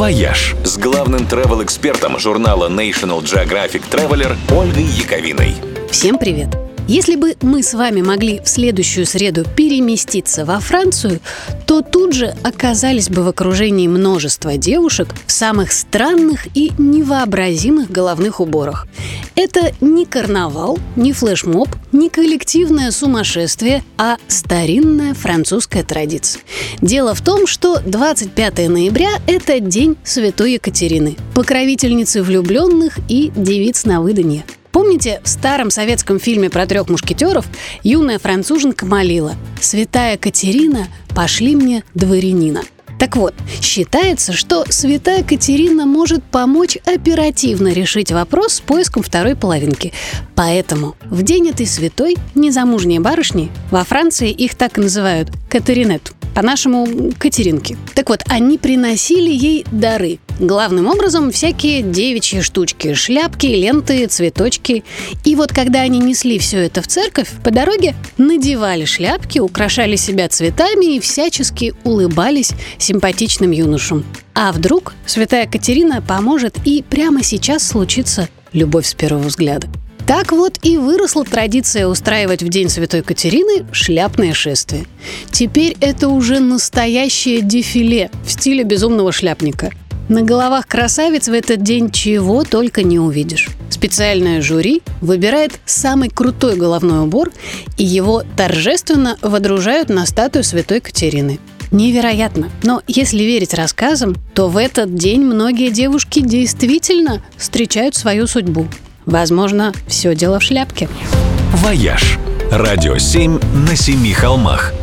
«Вояж» с главным travel-экспертом журнала National Geographic Traveler Ольгой Яковиной. Всем привет! Если бы мы с вами могли в следующую среду переместиться во Францию, то тут же оказались бы в окружении множества девушек в самых странных и невообразимых головных уборах. Это не карнавал, не флешмоб, не коллективное сумасшествие, а старинная французская традиция. Дело в том, что 25 ноября – это День Святой Екатерины, покровительницы влюбленных и девиц на выданье – Помните, в старом советском фильме про трех мушкетеров юная француженка молила «Святая Катерина, пошли мне дворянина». Так вот, считается, что святая Катерина может помочь оперативно решить вопрос с поиском второй половинки. Поэтому в день этой святой незамужние барышни, во Франции их так и называют – Катеринет, по-нашему – Катеринки. Так вот, они приносили ей дары – Главным образом всякие девичьи штучки, шляпки, ленты, цветочки. И вот когда они несли все это в церковь, по дороге надевали шляпки, украшали себя цветами и всячески улыбались симпатичным юношам. А вдруг святая Катерина поможет и прямо сейчас случится любовь с первого взгляда. Так вот и выросла традиция устраивать в День Святой Катерины шляпное шествие. Теперь это уже настоящее дефиле в стиле безумного шляпника – на головах красавиц в этот день чего только не увидишь. Специальное жюри выбирает самый крутой головной убор, и его торжественно водружают на статую Святой Катерины. Невероятно. Но если верить рассказам, то в этот день многие девушки действительно встречают свою судьбу. Возможно, все дело в шляпке. «Вояж» – радио 7 на семи холмах –